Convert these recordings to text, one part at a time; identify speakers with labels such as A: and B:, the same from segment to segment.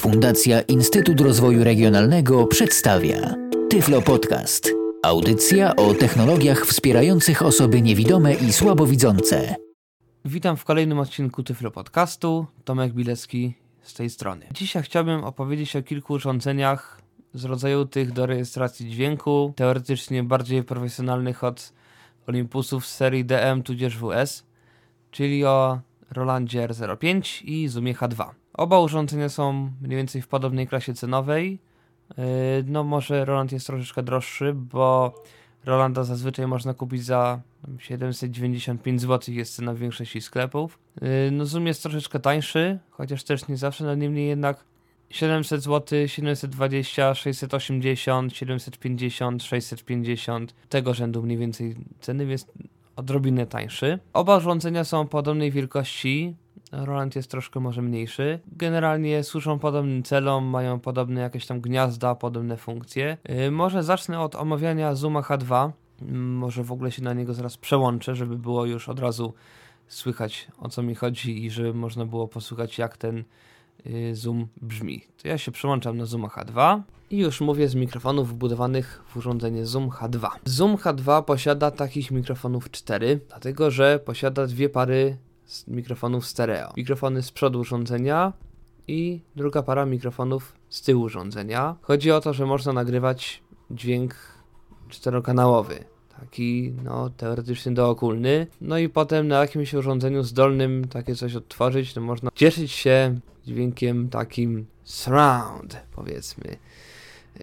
A: Fundacja Instytut Rozwoju Regionalnego przedstawia Tyflo Podcast. Audycja o technologiach wspierających osoby niewidome i słabowidzące.
B: Witam w kolejnym odcinku Tyflo Podcastu. Tomek Bilecki z tej strony. Dzisiaj chciałbym opowiedzieć o kilku urządzeniach z rodzaju tych do rejestracji dźwięku, teoretycznie bardziej profesjonalnych od Olympusów z serii DM tudzież WS, czyli o Rolandzie R05 i Zoomie H2. Oba urządzenia są mniej więcej w podobnej klasie cenowej. Yy, no może Roland jest troszeczkę droższy, bo Rolanda zazwyczaj można kupić za 795 zł, jest cena w większości sklepów. Yy, no Zoom jest troszeczkę tańszy, chociaż też nie zawsze, no niemniej jednak 700 zł, 720, 680, 750, 650, tego rzędu mniej więcej ceny, jest odrobinę tańszy. Oba urządzenia są podobnej wielkości, Roland jest troszkę może mniejszy. Generalnie służą podobnym celom, mają podobne jakieś tam gniazda, podobne funkcje. Yy, może zacznę od omawiania Zooma H2. Yy, może w ogóle się na niego zaraz przełączę, żeby było już od razu słychać o co mi chodzi i żeby można było posłuchać jak ten yy, zoom brzmi. To ja się przełączam na Zooma H2 i już mówię z mikrofonów wbudowanych w urządzenie Zoom H2. Zoom H2 posiada takich mikrofonów 4, dlatego że posiada dwie pary mikrofonów stereo. Mikrofony z przodu urządzenia i druga para mikrofonów z tyłu urządzenia. Chodzi o to, że można nagrywać dźwięk czterokanałowy. Taki, no, teoretycznie dookulny. No i potem na jakimś urządzeniu zdolnym takie coś odtworzyć, to można cieszyć się dźwiękiem takim surround, powiedzmy.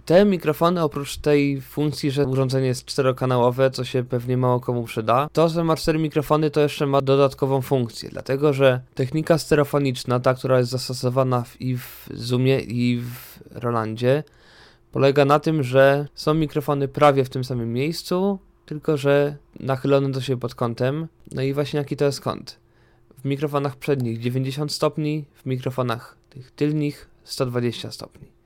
B: Te mikrofony, oprócz tej funkcji, że urządzenie jest czterokanałowe, co się pewnie mało komu przyda, to, że ma cztery mikrofony, to jeszcze ma dodatkową funkcję, dlatego że technika stereofoniczna, ta, która jest zastosowana w, i w Zoomie, i w Rolandzie, polega na tym, że są mikrofony prawie w tym samym miejscu, tylko że nachylone do siebie pod kątem. No i właśnie jaki to jest kąt? W mikrofonach przednich 90 stopni, w mikrofonach tych tylnych 120 stopni.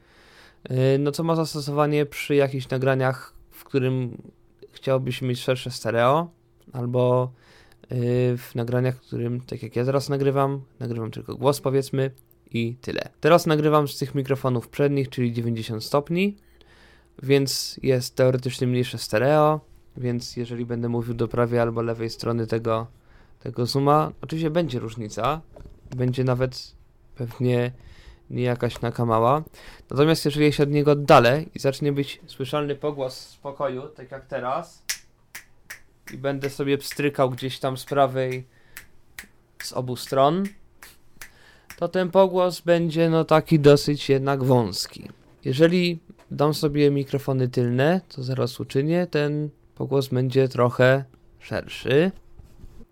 B: Y, no co ma zastosowanie przy jakichś nagraniach, w którym chciałbyś mieć szersze stereo, albo y, w nagraniach, w którym, tak jak ja teraz nagrywam, nagrywam tylko głos powiedzmy i tyle. Teraz nagrywam z tych mikrofonów przednich, czyli 90 stopni, więc jest teoretycznie mniejsze stereo, więc jeżeli będę mówił do prawej albo lewej strony tego, tego zooma, oczywiście będzie różnica, będzie nawet pewnie nie jakaś nakamała. Natomiast jeżeli się od niego oddalę i zacznie być słyszalny pogłos z pokoju, tak jak teraz, i będę sobie pstrykał gdzieś tam z prawej z obu stron, to ten pogłos będzie no taki dosyć jednak wąski. Jeżeli dam sobie mikrofony tylne, to zaraz uczynię, ten pogłos będzie trochę szerszy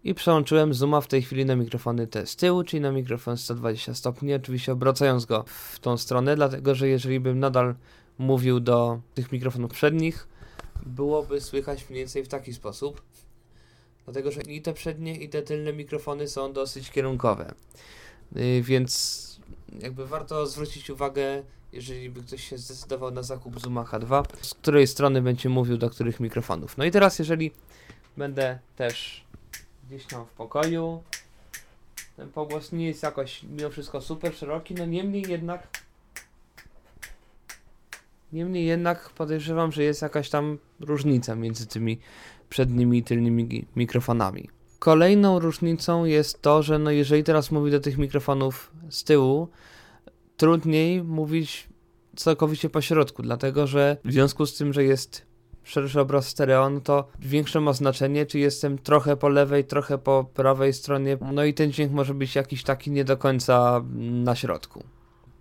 B: i przełączyłem zooma w tej chwili na mikrofony te z tyłu, czyli na mikrofon 120 stopni, oczywiście obracając go w tą stronę, dlatego że jeżeli bym nadal mówił do tych mikrofonów przednich, byłoby słychać mniej więcej w taki sposób. Dlatego, że i te przednie, i te tylne mikrofony są dosyć kierunkowe. Yy, więc jakby warto zwrócić uwagę, jeżeli by ktoś się zdecydował na zakup Zooma H2, z której strony będzie mówił do których mikrofonów. No i teraz, jeżeli będę też gdzieś tam w pokoju. Ten pogłos nie jest jakoś mimo wszystko super szeroki, no niemniej jednak niemniej jednak podejrzewam, że jest jakaś tam różnica między tymi przednimi i tylnymi mikrofonami. Kolejną różnicą jest to, że no jeżeli teraz mówię do tych mikrofonów z tyłu, trudniej mówić całkowicie po środku, dlatego że w związku z tym, że jest szerszy obraz stereo, no to większe ma znaczenie, czy jestem trochę po lewej, trochę po prawej stronie, no i ten dźwięk może być jakiś taki nie do końca na środku.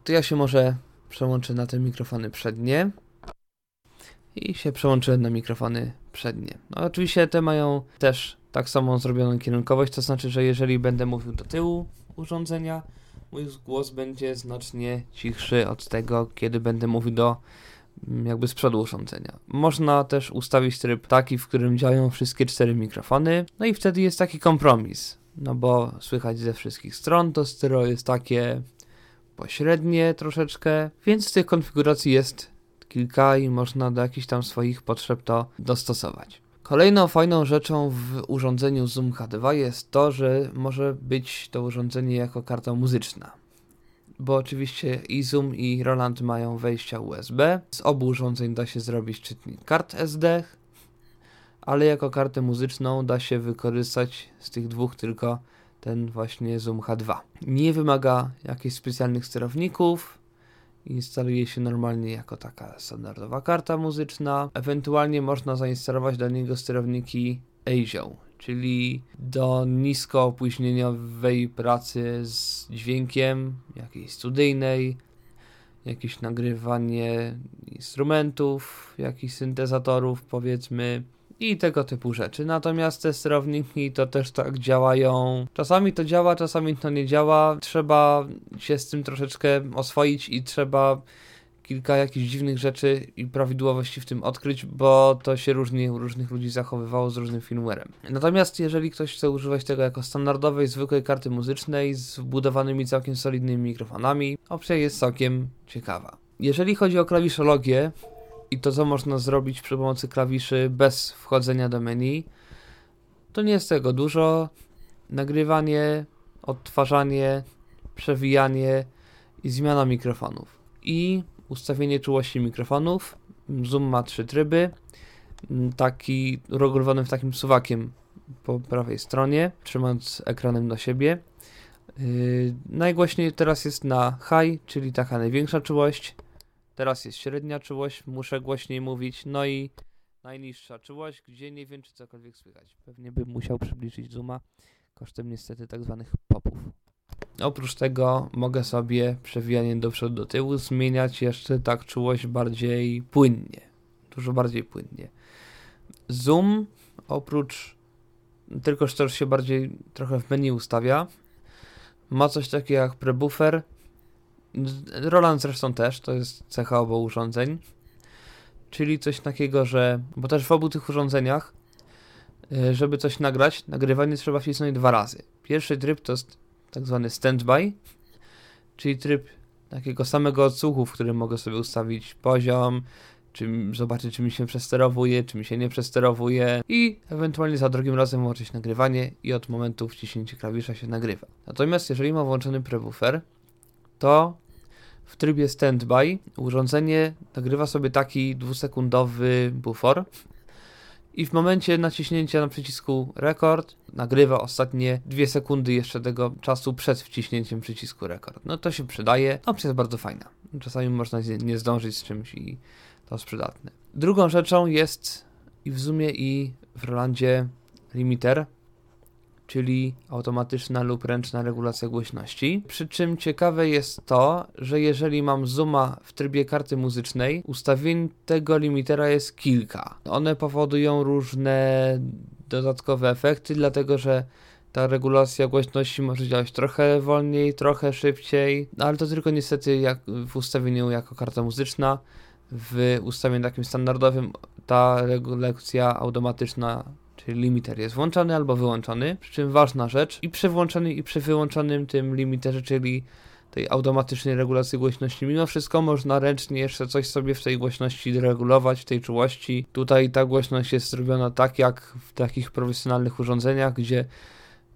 B: To ja się może przełączę na te mikrofony przednie i się przełączyłem na mikrofony przednie. No oczywiście te mają też tak samą zrobioną kierunkowość, to znaczy, że jeżeli będę mówił do tyłu urządzenia, mój głos będzie znacznie cichszy od tego, kiedy będę mówił do jakby z przodu urządzenia. Można też ustawić tryb taki, w którym działają wszystkie cztery mikrofony, no i wtedy jest taki kompromis, no bo słychać ze wszystkich stron, to stereo jest takie pośrednie troszeczkę, więc tych konfiguracji jest kilka i można do jakichś tam swoich potrzeb to dostosować. Kolejną fajną rzeczą w urządzeniu Zoom H2 jest to, że może być to urządzenie jako karta muzyczna. Bo oczywiście i Zoom i Roland mają wejścia USB. Z obu urządzeń da się zrobić czytnik kart SD, ale jako kartę muzyczną da się wykorzystać z tych dwóch tylko ten właśnie Zoom H2. Nie wymaga jakichś specjalnych sterowników, instaluje się normalnie jako taka standardowa karta muzyczna. Ewentualnie można zainstalować do niego sterowniki ASIO, czyli do nisko opóźnieniowej pracy z dźwiękiem, jakiejś studyjnej, jakieś nagrywanie instrumentów, jakichś syntezatorów, powiedzmy, i tego typu rzeczy. Natomiast te sterowniki to też tak działają. Czasami to działa, czasami to nie działa. Trzeba się z tym troszeczkę oswoić i trzeba kilka jakichś dziwnych rzeczy i prawidłowości w tym odkryć, bo to się różnie u różnych ludzi zachowywało z różnym firmwarem. Natomiast jeżeli ktoś chce używać tego jako standardowej, zwykłej karty muzycznej z wbudowanymi całkiem solidnymi mikrofonami, opcja jest całkiem ciekawa. Jeżeli chodzi o klawiszologię, i to, co można zrobić przy pomocy klawiszy bez wchodzenia do menu, to nie jest tego dużo. Nagrywanie, odtwarzanie, przewijanie i zmiana mikrofonów. I ustawienie czułości mikrofonów. Zoom ma trzy tryby. Taki regulowany w takim suwakiem po prawej stronie, trzymając ekranem do siebie. Yy, najgłośniej teraz jest na high, czyli taka największa czułość. Teraz jest średnia czułość, muszę głośniej mówić. No i najniższa czułość, gdzie nie wiem, czy cokolwiek słychać. Pewnie bym musiał przybliżyć zooma kosztem niestety tak zwanych popów. Oprócz tego mogę sobie przewijanie do przodu, do tyłu zmieniać jeszcze tak czułość bardziej płynnie. Dużo bardziej płynnie. Zoom oprócz tylko że to się bardziej trochę w menu ustawia. Ma coś takiego jak prebuffer, Roland zresztą też, to jest cecha obu urządzeń. Czyli coś takiego, że. Bo też w obu tych urządzeniach, y, żeby coś nagrać, nagrywanie trzeba wcisnąć dwa razy. Pierwszy tryb to jest tak zwany standby, czyli tryb takiego samego odsłuchu, w którym mogę sobie ustawić poziom, czy zobaczyć, czy mi się przesterowuje, czy mi się nie przesterowuje i ewentualnie za drugim razem włączyć nagrywanie i od momentu wciśnięcia klawisza się nagrywa. Natomiast jeżeli ma włączony prebuffer, to w trybie standby urządzenie nagrywa sobie taki dwusekundowy bufor i w momencie naciśnięcia na przycisku rekord nagrywa ostatnie dwie sekundy jeszcze tego czasu przed wciśnięciem przycisku rekord. No to się przydaje, opcja jest bardzo fajna. Czasami można nie zdążyć z czymś i to jest przydatne. Drugą rzeczą jest i w Zoomie i w Rolandzie limiter, czyli automatyczna lub ręczna regulacja głośności. Przy czym ciekawe jest to, że jeżeli mam zooma w trybie karty muzycznej, ustawień tego limitera jest kilka. One powodują różne dodatkowe efekty, dlatego że ta regulacja głośności może działać trochę wolniej, trochę szybciej, no ale to tylko niestety jak w ustawieniu jako karta muzyczna. W ustawieniu takim standardowym ta regulacja automatyczna czyli limiter jest włączony albo wyłączony, przy czym ważna rzecz, i przy włączonym i przy wyłączonym tym limiterze, czyli tej automatycznej regulacji głośności, mimo wszystko można ręcznie jeszcze coś sobie w tej głośności regulować, w tej czułości. Tutaj ta głośność jest zrobiona tak jak w takich profesjonalnych urządzeniach, gdzie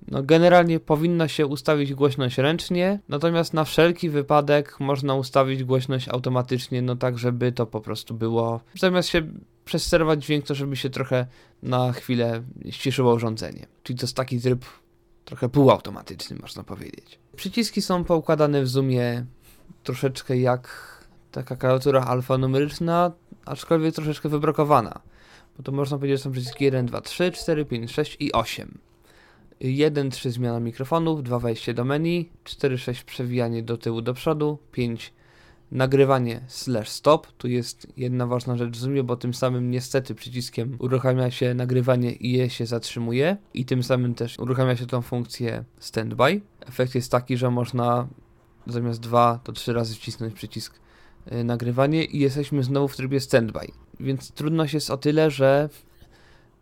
B: no generalnie powinno się ustawić głośność ręcznie, natomiast na wszelki wypadek można ustawić głośność automatycznie, no tak, żeby to po prostu było. Zamiast się przesterować dźwięk, to żeby się trochę na chwilę ściszyło urządzenie. Czyli to jest taki tryb trochę półautomatyczny, można powiedzieć. Przyciski są poukładane w zoomie troszeczkę jak taka klawiatura alfanumeryczna, aczkolwiek troszeczkę wybrokowana. Bo to można powiedzieć, że są przyciski 1, 2, 3, 4, 5, 6 i 8. 1, 3 zmiana mikrofonów, 2 wejście do menu, 4, 6 przewijanie do tyłu, do przodu, 5 nagrywanie slash stop. Tu jest jedna ważna rzecz w Zoomie, bo tym samym niestety przyciskiem uruchamia się nagrywanie i je się zatrzymuje i tym samym też uruchamia się tą funkcję standby. Efekt jest taki, że można zamiast dwa to trzy razy wcisnąć przycisk y, nagrywanie i jesteśmy znowu w trybie standby. Więc trudność jest o tyle, że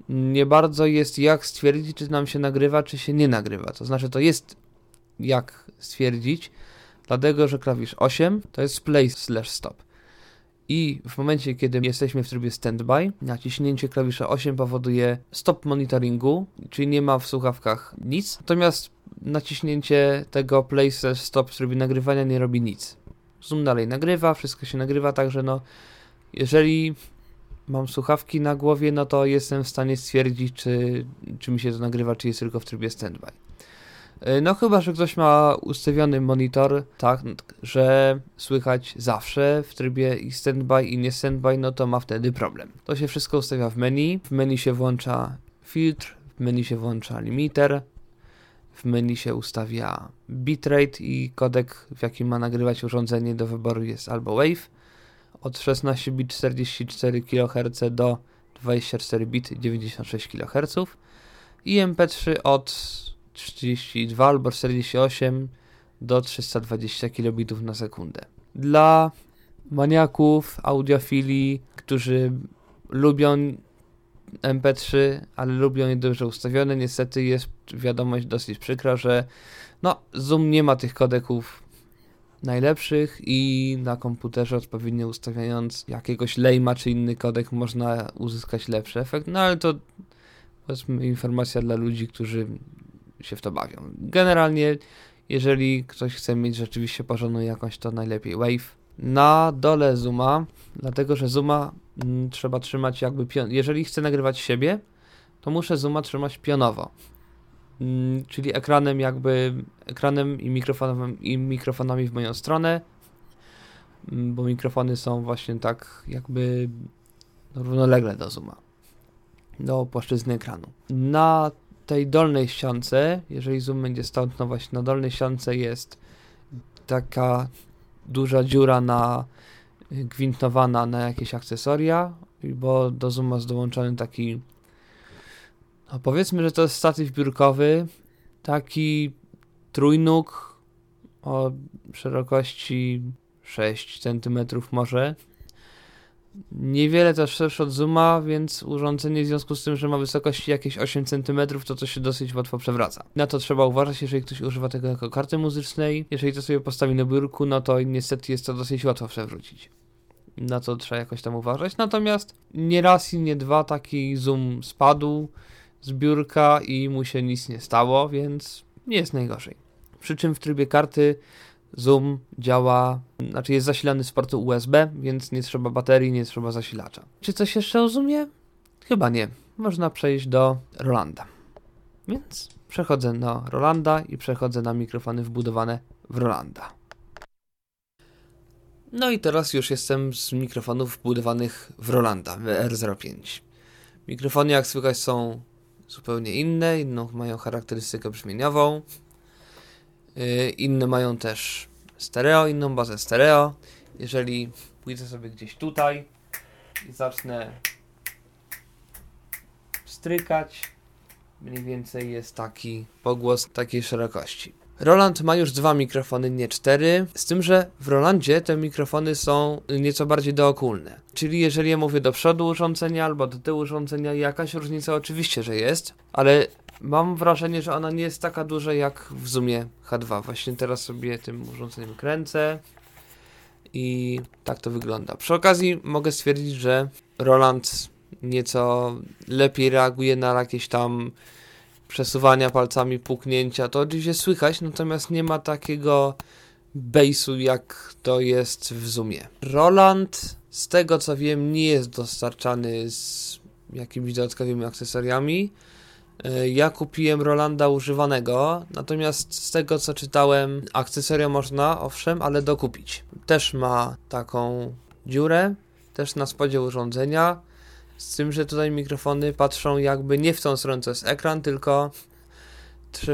B: nie bardzo jest jak stwierdzić, czy nam się nagrywa, czy się nie nagrywa. To znaczy, to jest jak stwierdzić, dlatego że klawisz 8 to jest play slash stop. I w momencie, kiedy jesteśmy w trybie standby, naciśnięcie klawisza 8 powoduje stop monitoringu, czyli nie ma w słuchawkach nic. Natomiast naciśnięcie tego play stop w trybie nagrywania nie robi nic. Zoom dalej nagrywa, wszystko się nagrywa, także no jeżeli mam słuchawki na głowie, no to jestem w stanie stwierdzić, czy, czy mi się to nagrywa, czy jest tylko w trybie standby. E, no chyba, że ktoś ma ustawiony monitor tak, że słychać zawsze w trybie i standby i nie standby, no to ma wtedy problem. To się wszystko ustawia w menu. W menu się włącza filtr, w menu się włącza limiter, w menu się ustawia bitrate i kodek, w jakim ma nagrywać urządzenie do wyboru jest albo WAVE od 16 bit 44 kHz do 24 bit 96 kHz i MP3 od 32 albo 48 do 320 kbit na sekundę. Dla maniaków, audiofili, którzy lubią MP3, ale lubią je dobrze ustawione, niestety jest wiadomość dosyć przykra, że no, Zoom nie ma tych kodeków najlepszych i na komputerze odpowiednio ustawiając jakiegoś lejma czy inny kodek można uzyskać lepszy efekt, no ale to powiedzmy informacja dla ludzi, którzy się w to bawią. Generalnie, jeżeli ktoś chce mieć rzeczywiście porządną jakość, to najlepiej Wave. Na dole zooma, dlatego że zooma mm, trzeba trzymać jakby pion. Jeżeli chcę nagrywać siebie, to muszę zooma trzymać pionowo. Mm, czyli ekranem jakby, ekranem i mikrofonem, i mikrofonami w moją stronę, mm, bo mikrofony są właśnie tak jakby równolegle do zooma, do płaszczyzny ekranu. Na tej dolnej ściance, jeżeli zoom będzie stał, no właśnie na dolnej ściance jest taka duża dziura na gwintowana na jakieś akcesoria, bo do zooma jest dołączony taki no powiedzmy, że to jest statyw biurkowy, taki trójnóg o szerokości 6 cm może, Niewiele też szersze od zooma, więc urządzenie w związku z tym, że ma wysokości jakieś 8 cm, to to się dosyć łatwo przewraca. Na to trzeba uważać, jeżeli ktoś używa tego jako karty muzycznej. Jeżeli to sobie postawi na biurku, no to niestety jest to dosyć łatwo przewrócić. Na to trzeba jakoś tam uważać. Natomiast nie raz i nie dwa taki zoom spadł z biurka i mu się nic nie stało, więc nie jest najgorzej. Przy czym w trybie karty Zoom działa, znaczy jest zasilany z portu USB, więc nie trzeba baterii, nie trzeba zasilacza. Czy coś jeszcze o Zoomie? Chyba nie. Można przejść do Rolanda. Więc przechodzę do Rolanda i przechodzę na mikrofony wbudowane w Rolanda. No i teraz już jestem z mikrofonów wbudowanych w Rolanda, w R05. Mikrofony jak słychać są zupełnie inne, inną mają charakterystykę brzmieniową. Yy, inne mają też stereo, inną bazę stereo. Jeżeli pójdę sobie gdzieś tutaj i zacznę strykać, mniej więcej jest taki pogłos takiej szerokości. Roland ma już dwa mikrofony, nie cztery, z tym, że w Rolandzie te mikrofony są nieco bardziej dookulne. Czyli jeżeli ja mówię do przodu urządzenia albo do tyłu urządzenia, jakaś różnica oczywiście, że jest, ale mam wrażenie, że ona nie jest taka duża jak w Zoomie H2. Właśnie teraz sobie tym urządzeniem kręcę i tak to wygląda. Przy okazji mogę stwierdzić, że Roland nieco lepiej reaguje na jakieś tam przesuwania palcami, puknięcia. To oczywiście słychać, natomiast nie ma takiego basu jak to jest w Zoomie. Roland, z tego co wiem, nie jest dostarczany z jakimiś dodatkowymi akcesoriami. E, ja kupiłem Rolanda używanego, natomiast z tego co czytałem, akcesoria można, owszem, ale dokupić. Też ma taką dziurę, też na spodzie urządzenia, z tym, że tutaj mikrofony patrzą jakby nie w tą stronę, co jest ekran, tylko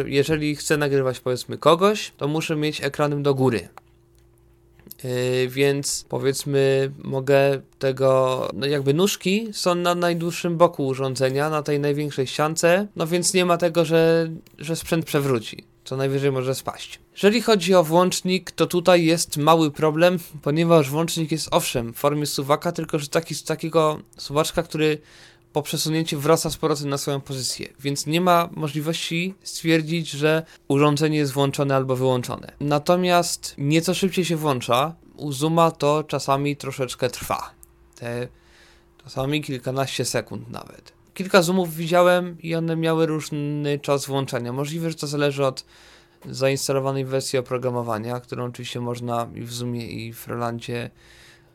B: jeżeli chcę nagrywać powiedzmy kogoś, to muszę mieć ekranem do góry. Yy, więc powiedzmy, mogę tego, no jakby nóżki są na najdłuższym boku urządzenia, na tej największej ściance, no więc nie ma tego, że, że sprzęt przewróci. Co najwyżej może spaść. Jeżeli chodzi o włącznik, to tutaj jest mały problem, ponieważ włącznik jest owszem w formie suwaka, tylko że taki, takiego suwaczka, który po przesunięciu wraca z powrotem na swoją pozycję, więc nie ma możliwości stwierdzić, że urządzenie jest włączone albo wyłączone. Natomiast nieco szybciej się włącza. U Zooma to czasami troszeczkę trwa. Te czasami kilkanaście sekund nawet. Kilka zoomów widziałem i one miały różny czas włączania. Możliwe, że to zależy od zainstalowanej wersji oprogramowania, którą oczywiście można i w Zoomie i w Rolandzie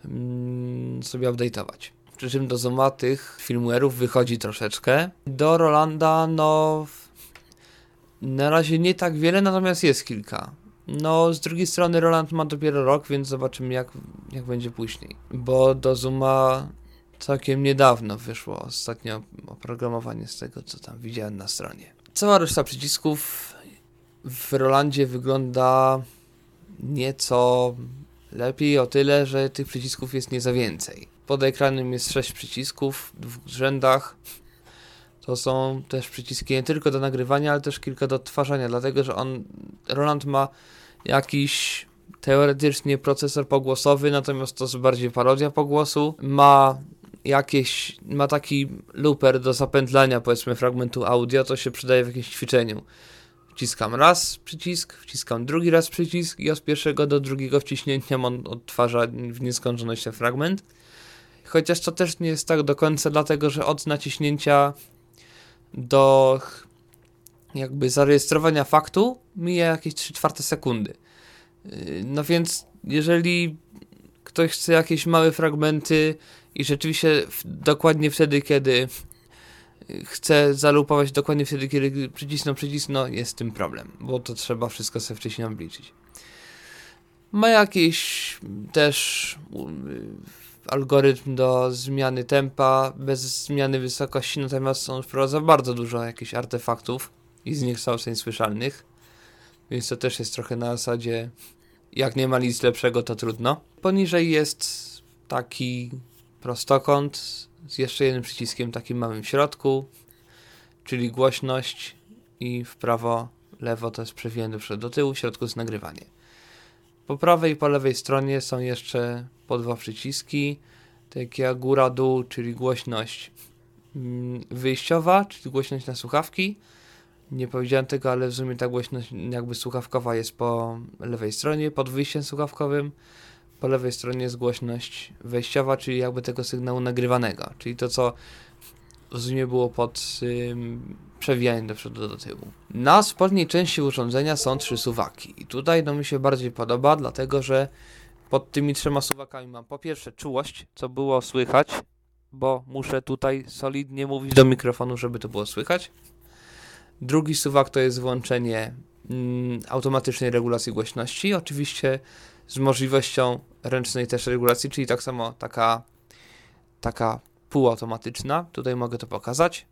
B: mm, sobie update'ować. Przy czym do Zooma tych firmware'ów wychodzi troszeczkę. Do Rolanda no na razie nie tak wiele, natomiast jest kilka. No, z drugiej strony Roland ma dopiero rok, więc zobaczymy jak, jak będzie później. Bo do Zooma całkiem niedawno wyszło ostatnio oprogramowanie z tego, co tam widziałem na stronie. Cała reszta przycisków w Rolandzie wygląda nieco lepiej o tyle, że tych przycisków jest nie za więcej. Pod ekranem jest 6 przycisków w rzędach. To są też przyciski nie tylko do nagrywania, ale też kilka do odtwarzania, dlatego że on, Roland ma jakiś teoretycznie procesor pogłosowy, natomiast to jest bardziej parodia pogłosu. Ma jakieś, ma taki looper do zapętlania powiedzmy fragmentu audio, to się przydaje w jakimś ćwiczeniu. Wciskam raz przycisk, wciskam drugi raz przycisk i od pierwszego do drugiego wciśnięcia on odtwarza w nieskończoność ten fragment. Chociaż to też nie jest tak do końca, dlatego że od naciśnięcia do jakby zarejestrowania faktu mija jakieś 3 czwarte sekundy. Yy, no więc jeżeli ktoś chce jakieś małe fragmenty i rzeczywiście dokładnie wtedy, kiedy chce zalupować dokładnie wtedy, kiedy przycisną przycisk, no jest tym problem, bo to trzeba wszystko sobie wcześniej obliczyć. Ma jakiś też algorytm do zmiany tempa bez zmiany wysokości, natomiast on wprowadza bardzo dużo jakichś artefaktów i z nich są słyszalnych, więc to też jest trochę na zasadzie jak nie ma nic lepszego, to trudno. Poniżej jest taki prostokąt z jeszcze jednym przyciskiem takim małym w środku, czyli głośność i w prawo, lewo to jest przewijanie do do tyłu, w środku jest nagrywanie. Po prawej i po lewej stronie są jeszcze po dwa przyciski, takie jak góra, dół, czyli głośność mm, wyjściowa, czyli głośność na słuchawki. Nie powiedziałem tego, ale w sumie ta głośność jakby słuchawkowa jest po lewej stronie, pod wyjściem słuchawkowym. Po lewej stronie jest głośność wejściowa, czyli jakby tego sygnału nagrywanego, czyli to, co rozumiem było pod ym, przewijaniem do przodu do tyłu. Na spodniej części urządzenia są trzy suwaki i tutaj no mi się bardziej podoba, dlatego że pod tymi trzema suwakami mam po pierwsze czułość, co było słychać, bo muszę tutaj solidnie mówić do mikrofonu, żeby to było słychać. Drugi suwak to jest włączenie mm, automatycznej regulacji głośności, oczywiście z możliwością ręcznej też regulacji, czyli tak samo taka, taka półautomatyczna. Tutaj mogę to pokazać.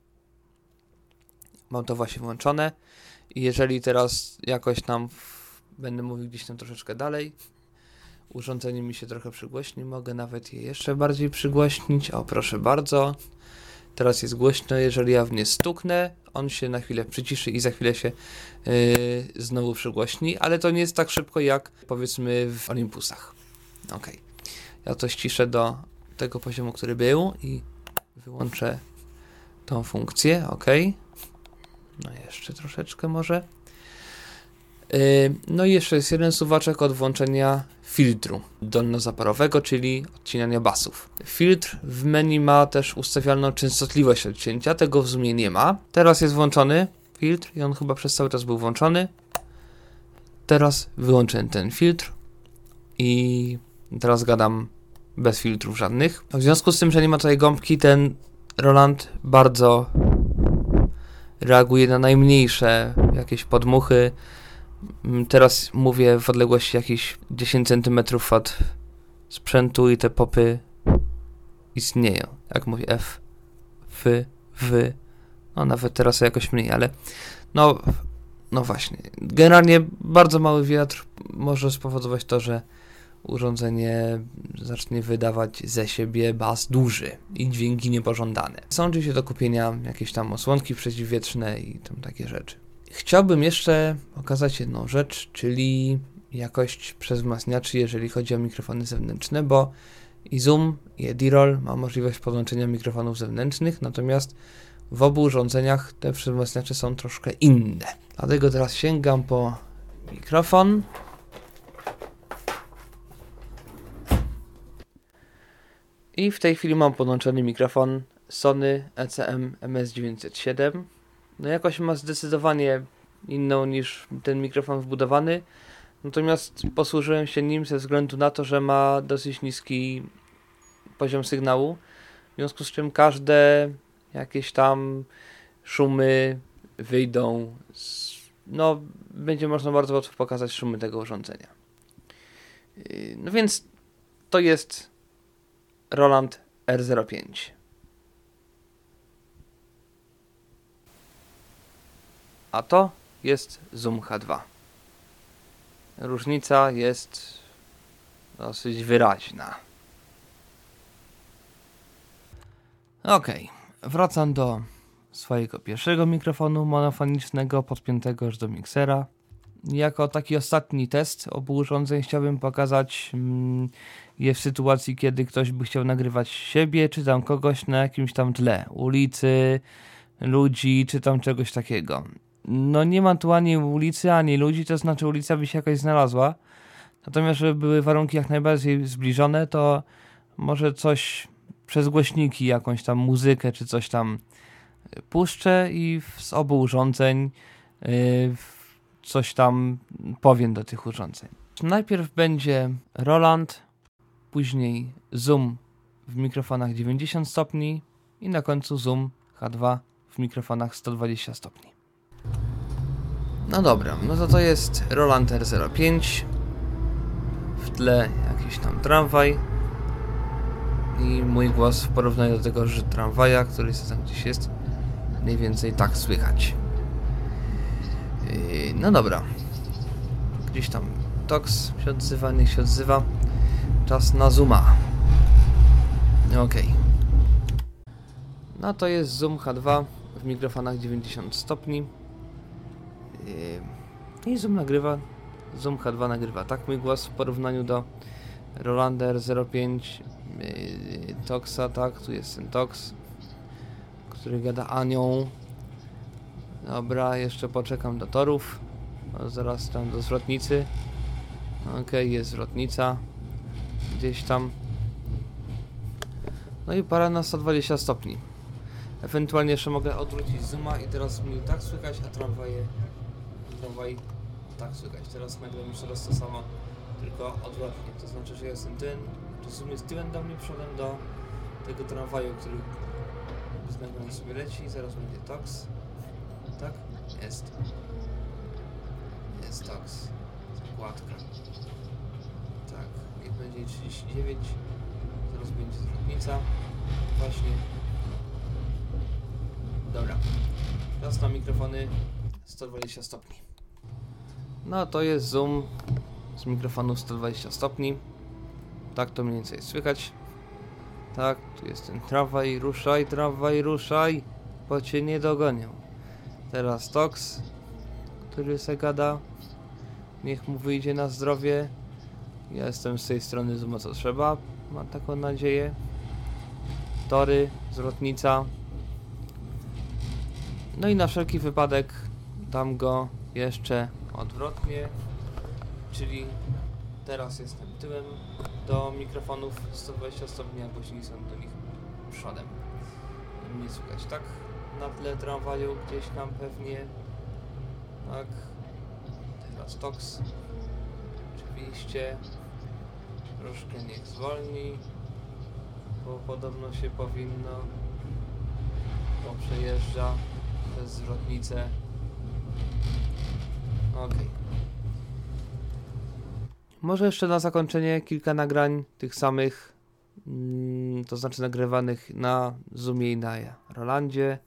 B: Mam to właśnie włączone. I jeżeli teraz jakoś tam będę mówił gdzieś tam troszeczkę dalej, urządzenie mi się trochę przygłośni, mogę nawet je jeszcze bardziej przygłośnić. O, proszę bardzo. Teraz jest głośno, jeżeli ja w nie stuknę, on się na chwilę przyciszy i za chwilę się yy, znowu przygłośni, ale to nie jest tak szybko jak powiedzmy w Olympusach. Ok. Ja to ściszę do tego poziomu, który był i wyłączę tą funkcję. Ok. No jeszcze troszeczkę może. Yy, no i jeszcze jest jeden suwaczek od włączenia filtru dolnozaporowego, czyli odcinania basów. Filtr w menu ma też ustawialną częstotliwość odcięcia, tego w Zoomie nie ma. Teraz jest włączony filtr i on chyba przez cały czas był włączony. Teraz wyłączę ten filtr i teraz gadam bez filtrów żadnych. W związku z tym, że nie ma tutaj gąbki, ten Roland bardzo reaguje na najmniejsze jakieś podmuchy, Mm, teraz mówię w odległości jakichś 10 cm od sprzętu i te popy istnieją. Jak mówię F, F, W, no nawet teraz jakoś mniej, ale no, no właśnie. Generalnie bardzo mały wiatr może spowodować to, że urządzenie zacznie wydawać ze siebie bas duży i dźwięki niepożądane. Są oczywiście do kupienia jakieś tam osłonki przeciwwietrzne i tam takie rzeczy. Chciałbym jeszcze pokazać jedną rzecz, czyli jakość przezwzmacniaczy, jeżeli chodzi o mikrofony zewnętrzne, bo i Zoom, i Edirol ma możliwość podłączenia mikrofonów zewnętrznych, natomiast w obu urządzeniach te przezwzmacniacze są troszkę inne. Dlatego teraz sięgam po mikrofon. I w tej chwili mam podłączony mikrofon Sony ECM MS907 no jakoś ma zdecydowanie inną niż ten mikrofon wbudowany. Natomiast posłużyłem się nim ze względu na to, że ma dosyć niski poziom sygnału. W związku z czym każde jakieś tam szumy wyjdą. Z, no, będzie można bardzo łatwo pokazać szumy tego urządzenia. Yy, no więc to jest Roland R05. A to jest Zoom H2. Różnica jest dosyć wyraźna. Ok, wracam do swojego pierwszego mikrofonu monofonicznego podpiętego już do miksera. Jako taki ostatni test obu urządzeń chciałbym pokazać mm, je w sytuacji, kiedy ktoś by chciał nagrywać siebie, czy tam kogoś na jakimś tam tle, ulicy, ludzi, czy tam czegoś takiego. No nie ma tu ani ulicy, ani ludzi, to znaczy ulica by się jakoś znalazła. Natomiast, żeby były warunki jak najbardziej zbliżone, to może coś przez głośniki, jakąś tam muzykę, czy coś tam puszczę i z obu urządzeń yy, coś tam powiem do tych urządzeń. Najpierw będzie Roland, później Zoom w mikrofonach 90 stopni i na końcu Zoom H2 w mikrofonach 120 stopni. No dobra, no to to jest Roland R05. W tle jakiś tam tramwaj. I mój głos w porównaniu do tego, że tramwaja, który tam gdzieś jest, mniej więcej tak słychać. Yy, no dobra. Gdzieś tam Tox się odzywa, niech się odzywa. Czas na zooma. Ok. No to jest zoom H2 w mikrofonach 90 stopni. Yy, I zoom nagrywa. Zoom H2 nagrywa tak mój głos w porównaniu do Rolander 05 yy, Toxa, tak, tu jest ten Tox, który gada Anią. Dobra, jeszcze poczekam do torów. Zaraz tam do zwrotnicy. Ok, okay, jest zwrotnica. Gdzieś tam. No i para na 120 stopni. Ewentualnie jeszcze mogę odwrócić zooma i teraz mnie tak słychać, a tramwaje, tramwaj tak słychać. Teraz nagle jeszcze raz to samo, tylko odwrotnie. To znaczy, że jestem ten, że zoom jest tyłem do mnie, przodem do tego tramwaju, który z sobie leci. Zaraz będzie toks. Tak? Jest. Jest toks. Zakładka. Tak. Niech będzie 39. Zaraz będzie zwrotnica. Właśnie Dobra. Teraz na mikrofony 120 stopni. No to jest zoom z mikrofonu 120 stopni. Tak to mniej więcej słychać. Tak, tu jest ten tramwaj, ruszaj, tramwaj, ruszaj, bo cię nie dogonią. Teraz Tox, który se gada. Niech mu wyjdzie na zdrowie. Ja jestem z tej strony zooma co trzeba, mam taką nadzieję. Tory, zwrotnica, no i na wszelki wypadek dam go jeszcze odwrotnie, czyli teraz jestem tyłem do mikrofonów 120 stopni, a głośniki są do nich przodem. Nie słychać tak na tle tramwaju gdzieś tam pewnie. Tak. Teraz toks. Oczywiście. Troszkę niech zwolni, bo podobno się powinno. Bo przejeżdża przez zwrotnicę. Ok. Może jeszcze na zakończenie kilka nagrań tych samych, mm, to znaczy nagrywanych na Zoomie i na Rolandzie.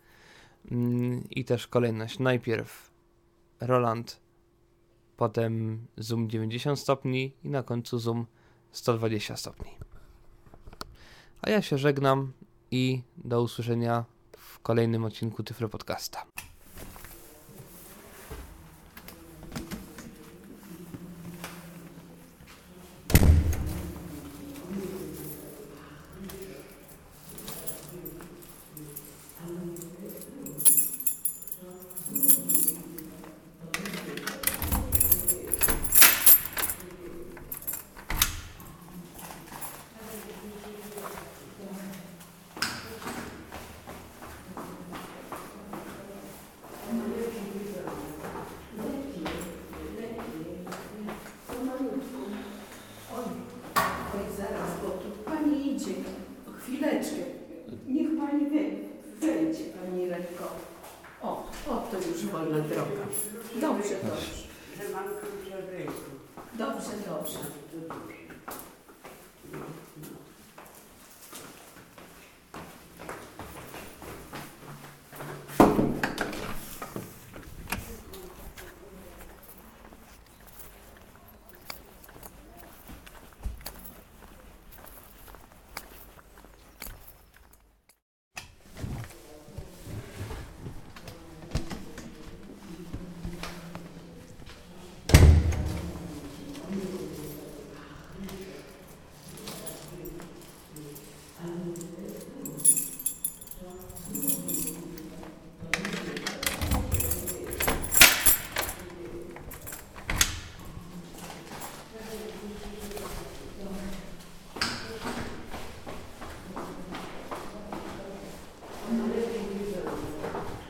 B: Mm, I też kolejność. Najpierw Roland, potem Zoom 90 stopni i na końcu Zoom 120 stopni. A ja się żegnam i do usłyszenia kolejnym odcinku Tyflo Podcasta.
C: Bo tu pani idzie. Chwileczkę. Niech pani wej- wejdzie, pani Renko. O, o, to już wolna droga. Dobrze, dobrze. Dobrze, dobrze.
D: To dobrze. No,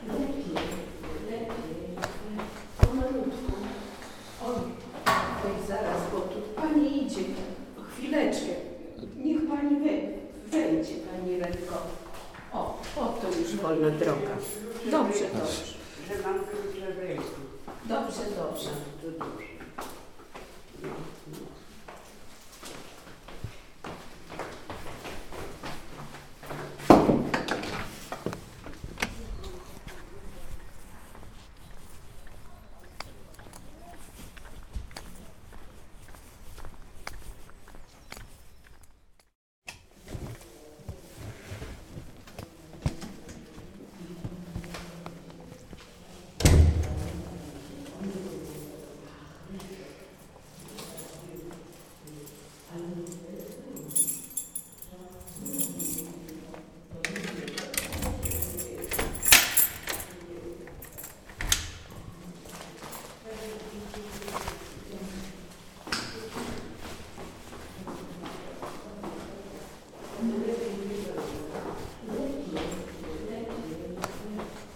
D: no.
C: Pomalutku. Oj, oj, zaraz, bo tu pani idzie. Chwileczkę. Niech pani wej- wejdzie, pani Renko. O, o, to już wolna droga. Dobrze, dobrze.
D: Że mam klucze w ręku.
C: Dobrze, dobrze.
D: Dobrze. No, no.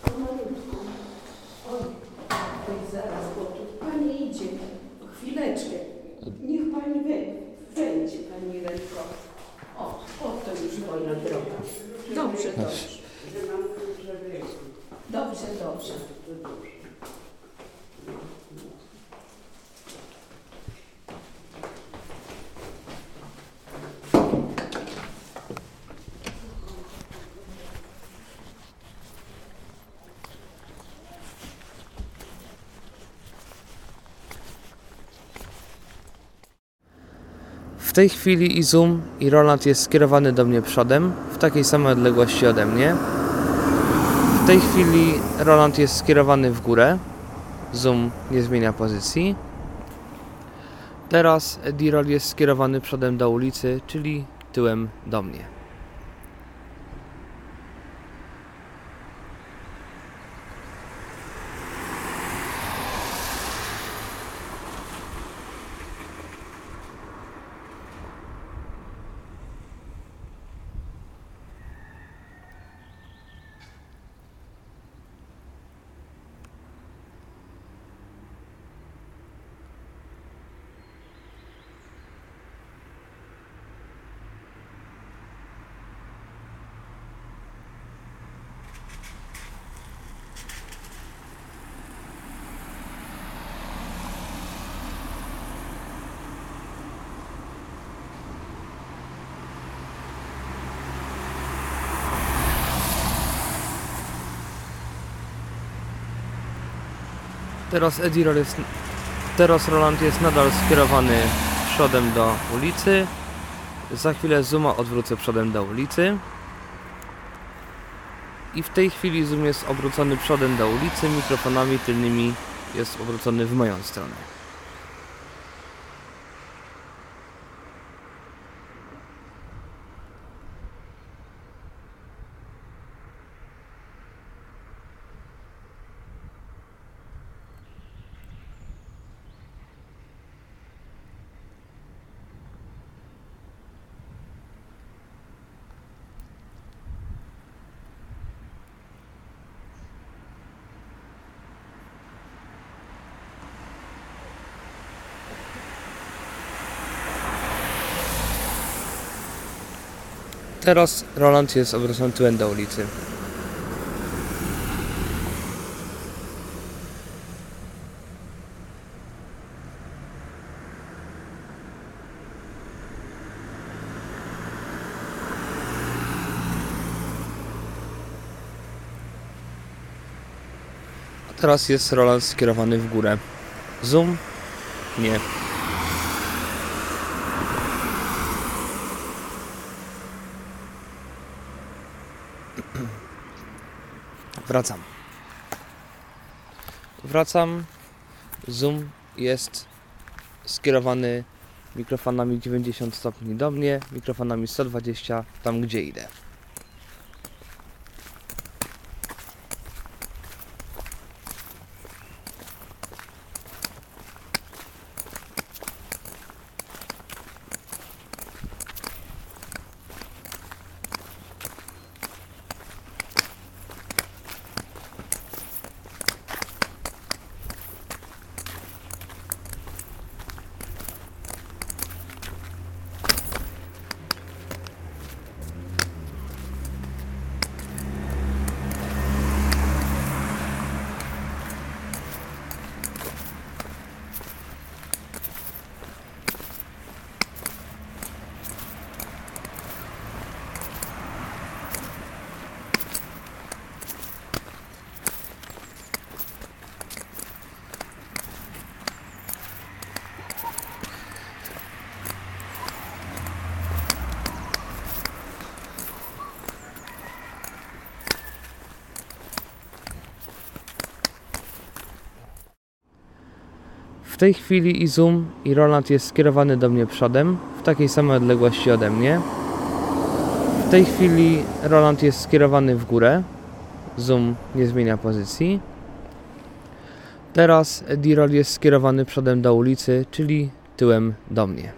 C: Pomalutku. Oj, oj, zaraz, bo tu pani idzie. Chwileczkę. Niech pani wej- wejdzie, O, o, to już wolna droga. Dobrze, dobrze. Dobrze, dobrze.
B: Tej chwili i Zoom i Roland jest skierowany do mnie przodem, w takiej samej odległości ode mnie. W tej chwili Roland jest skierowany w górę. Zoom nie zmienia pozycji. Teraz D-Roll jest skierowany przodem do ulicy, czyli tyłem do mnie. Teraz Eddie Roll jest, teraz Roland jest nadal skierowany przodem do ulicy. Za chwilę Zooma odwrócę przodem do ulicy. I w tej chwili Zoom jest obrócony przodem do ulicy, mikrofonami tylnymi jest obrócony w moją stronę. Teraz Roland jest obrócony tyłem do ulicy. Teraz jest Roland skierowany w górę. Zoom? Nie. Wracam. Wracam. Zoom jest skierowany mikrofonami 90 stopni do mnie, mikrofonami 120 tam gdzie idę. W tej chwili i Zoom i Roland jest skierowany do mnie przodem w takiej samej odległości ode mnie. W tej chwili Roland jest skierowany w górę. Zoom nie zmienia pozycji. Teraz D-Roll jest skierowany przodem do ulicy, czyli tyłem do mnie.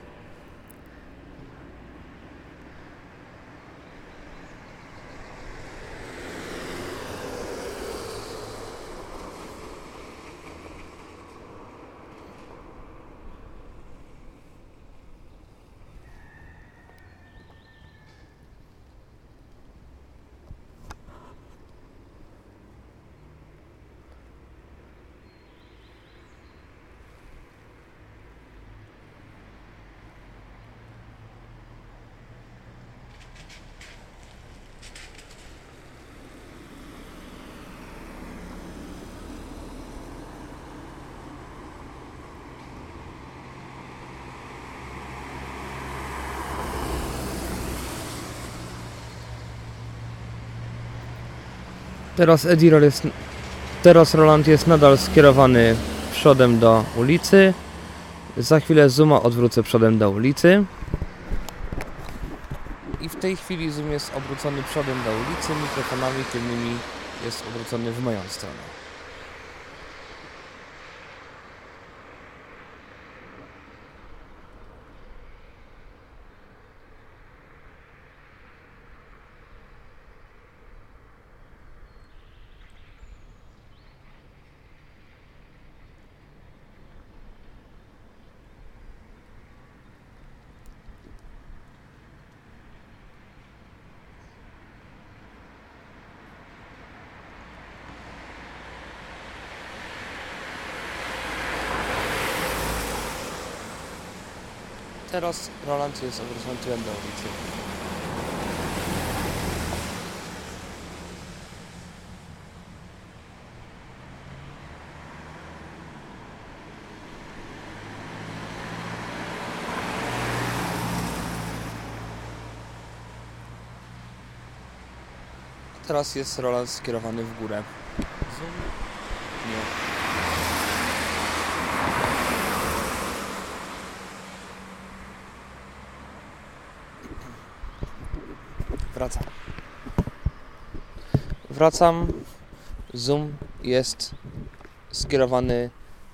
B: Teraz Eddie Roll jest, teraz Roland jest nadal skierowany przodem do ulicy. Za chwilę Zooma odwrócę przodem do ulicy. I w tej chwili Zoom jest obrócony przodem do ulicy, mikrofonami tylnymi jest obrócony w moją stronę. Teraz Roland jest tyłem do ulicy. Teraz jest Roland skierowany w górę. Nie. Wracam. Wracam. Zoom jest skierowany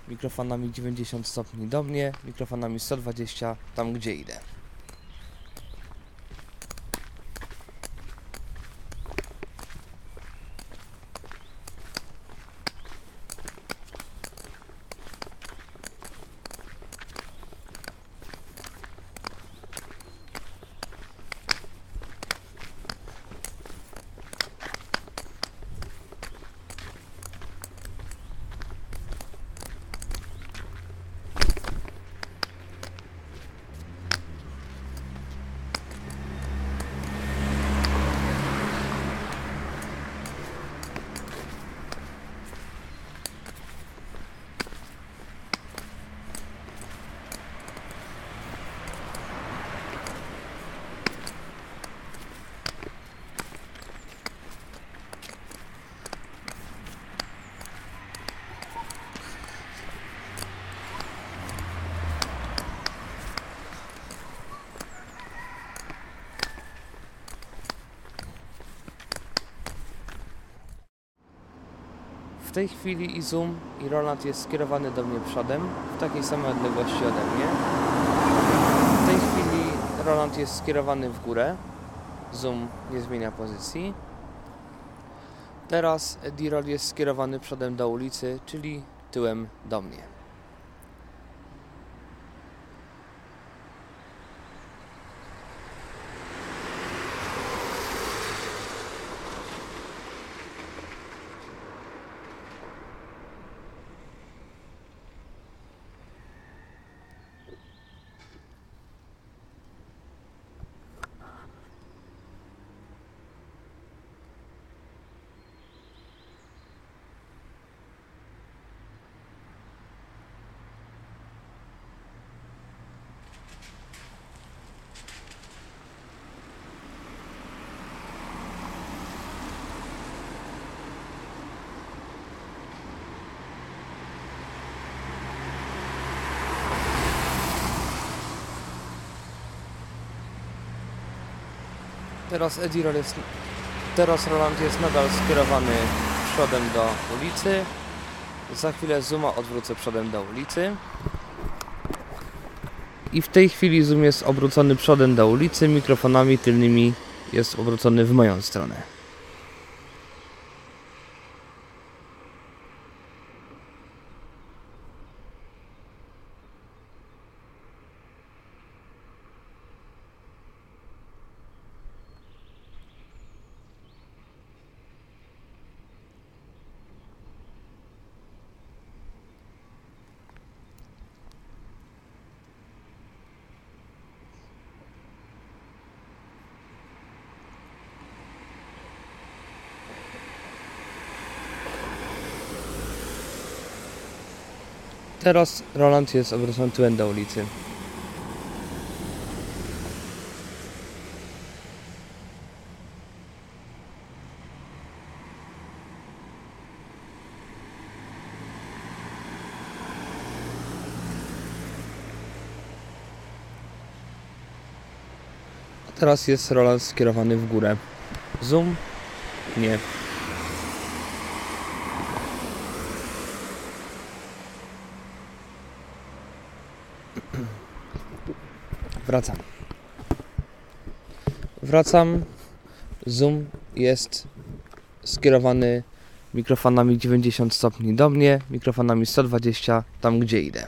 B: mikrofonami 90 stopni do mnie, mikrofonami 120 tam gdzie idę. Tej chwili i zoom i Roland jest skierowany do mnie przodem w takiej samej odległości ode mnie. W tej chwili Roland jest skierowany w górę. Zoom nie zmienia pozycji. Teraz D-Roll jest skierowany przodem do ulicy, czyli tyłem do mnie. Teraz Eddie jest, teraz Roland jest nadal skierowany przodem do ulicy. Za chwilę Zooma odwrócę przodem do ulicy. I w tej chwili Zoom jest obrócony przodem do ulicy, mikrofonami tylnymi jest obrócony w moją stronę. Teraz Roland jest obrócony tyłem do ulicy. Teraz jest Roland skierowany w górę. Zoom? Nie. Wracam. Wracam. Zoom jest skierowany mikrofonami 90 stopni do mnie, mikrofonami 120 tam gdzie idę.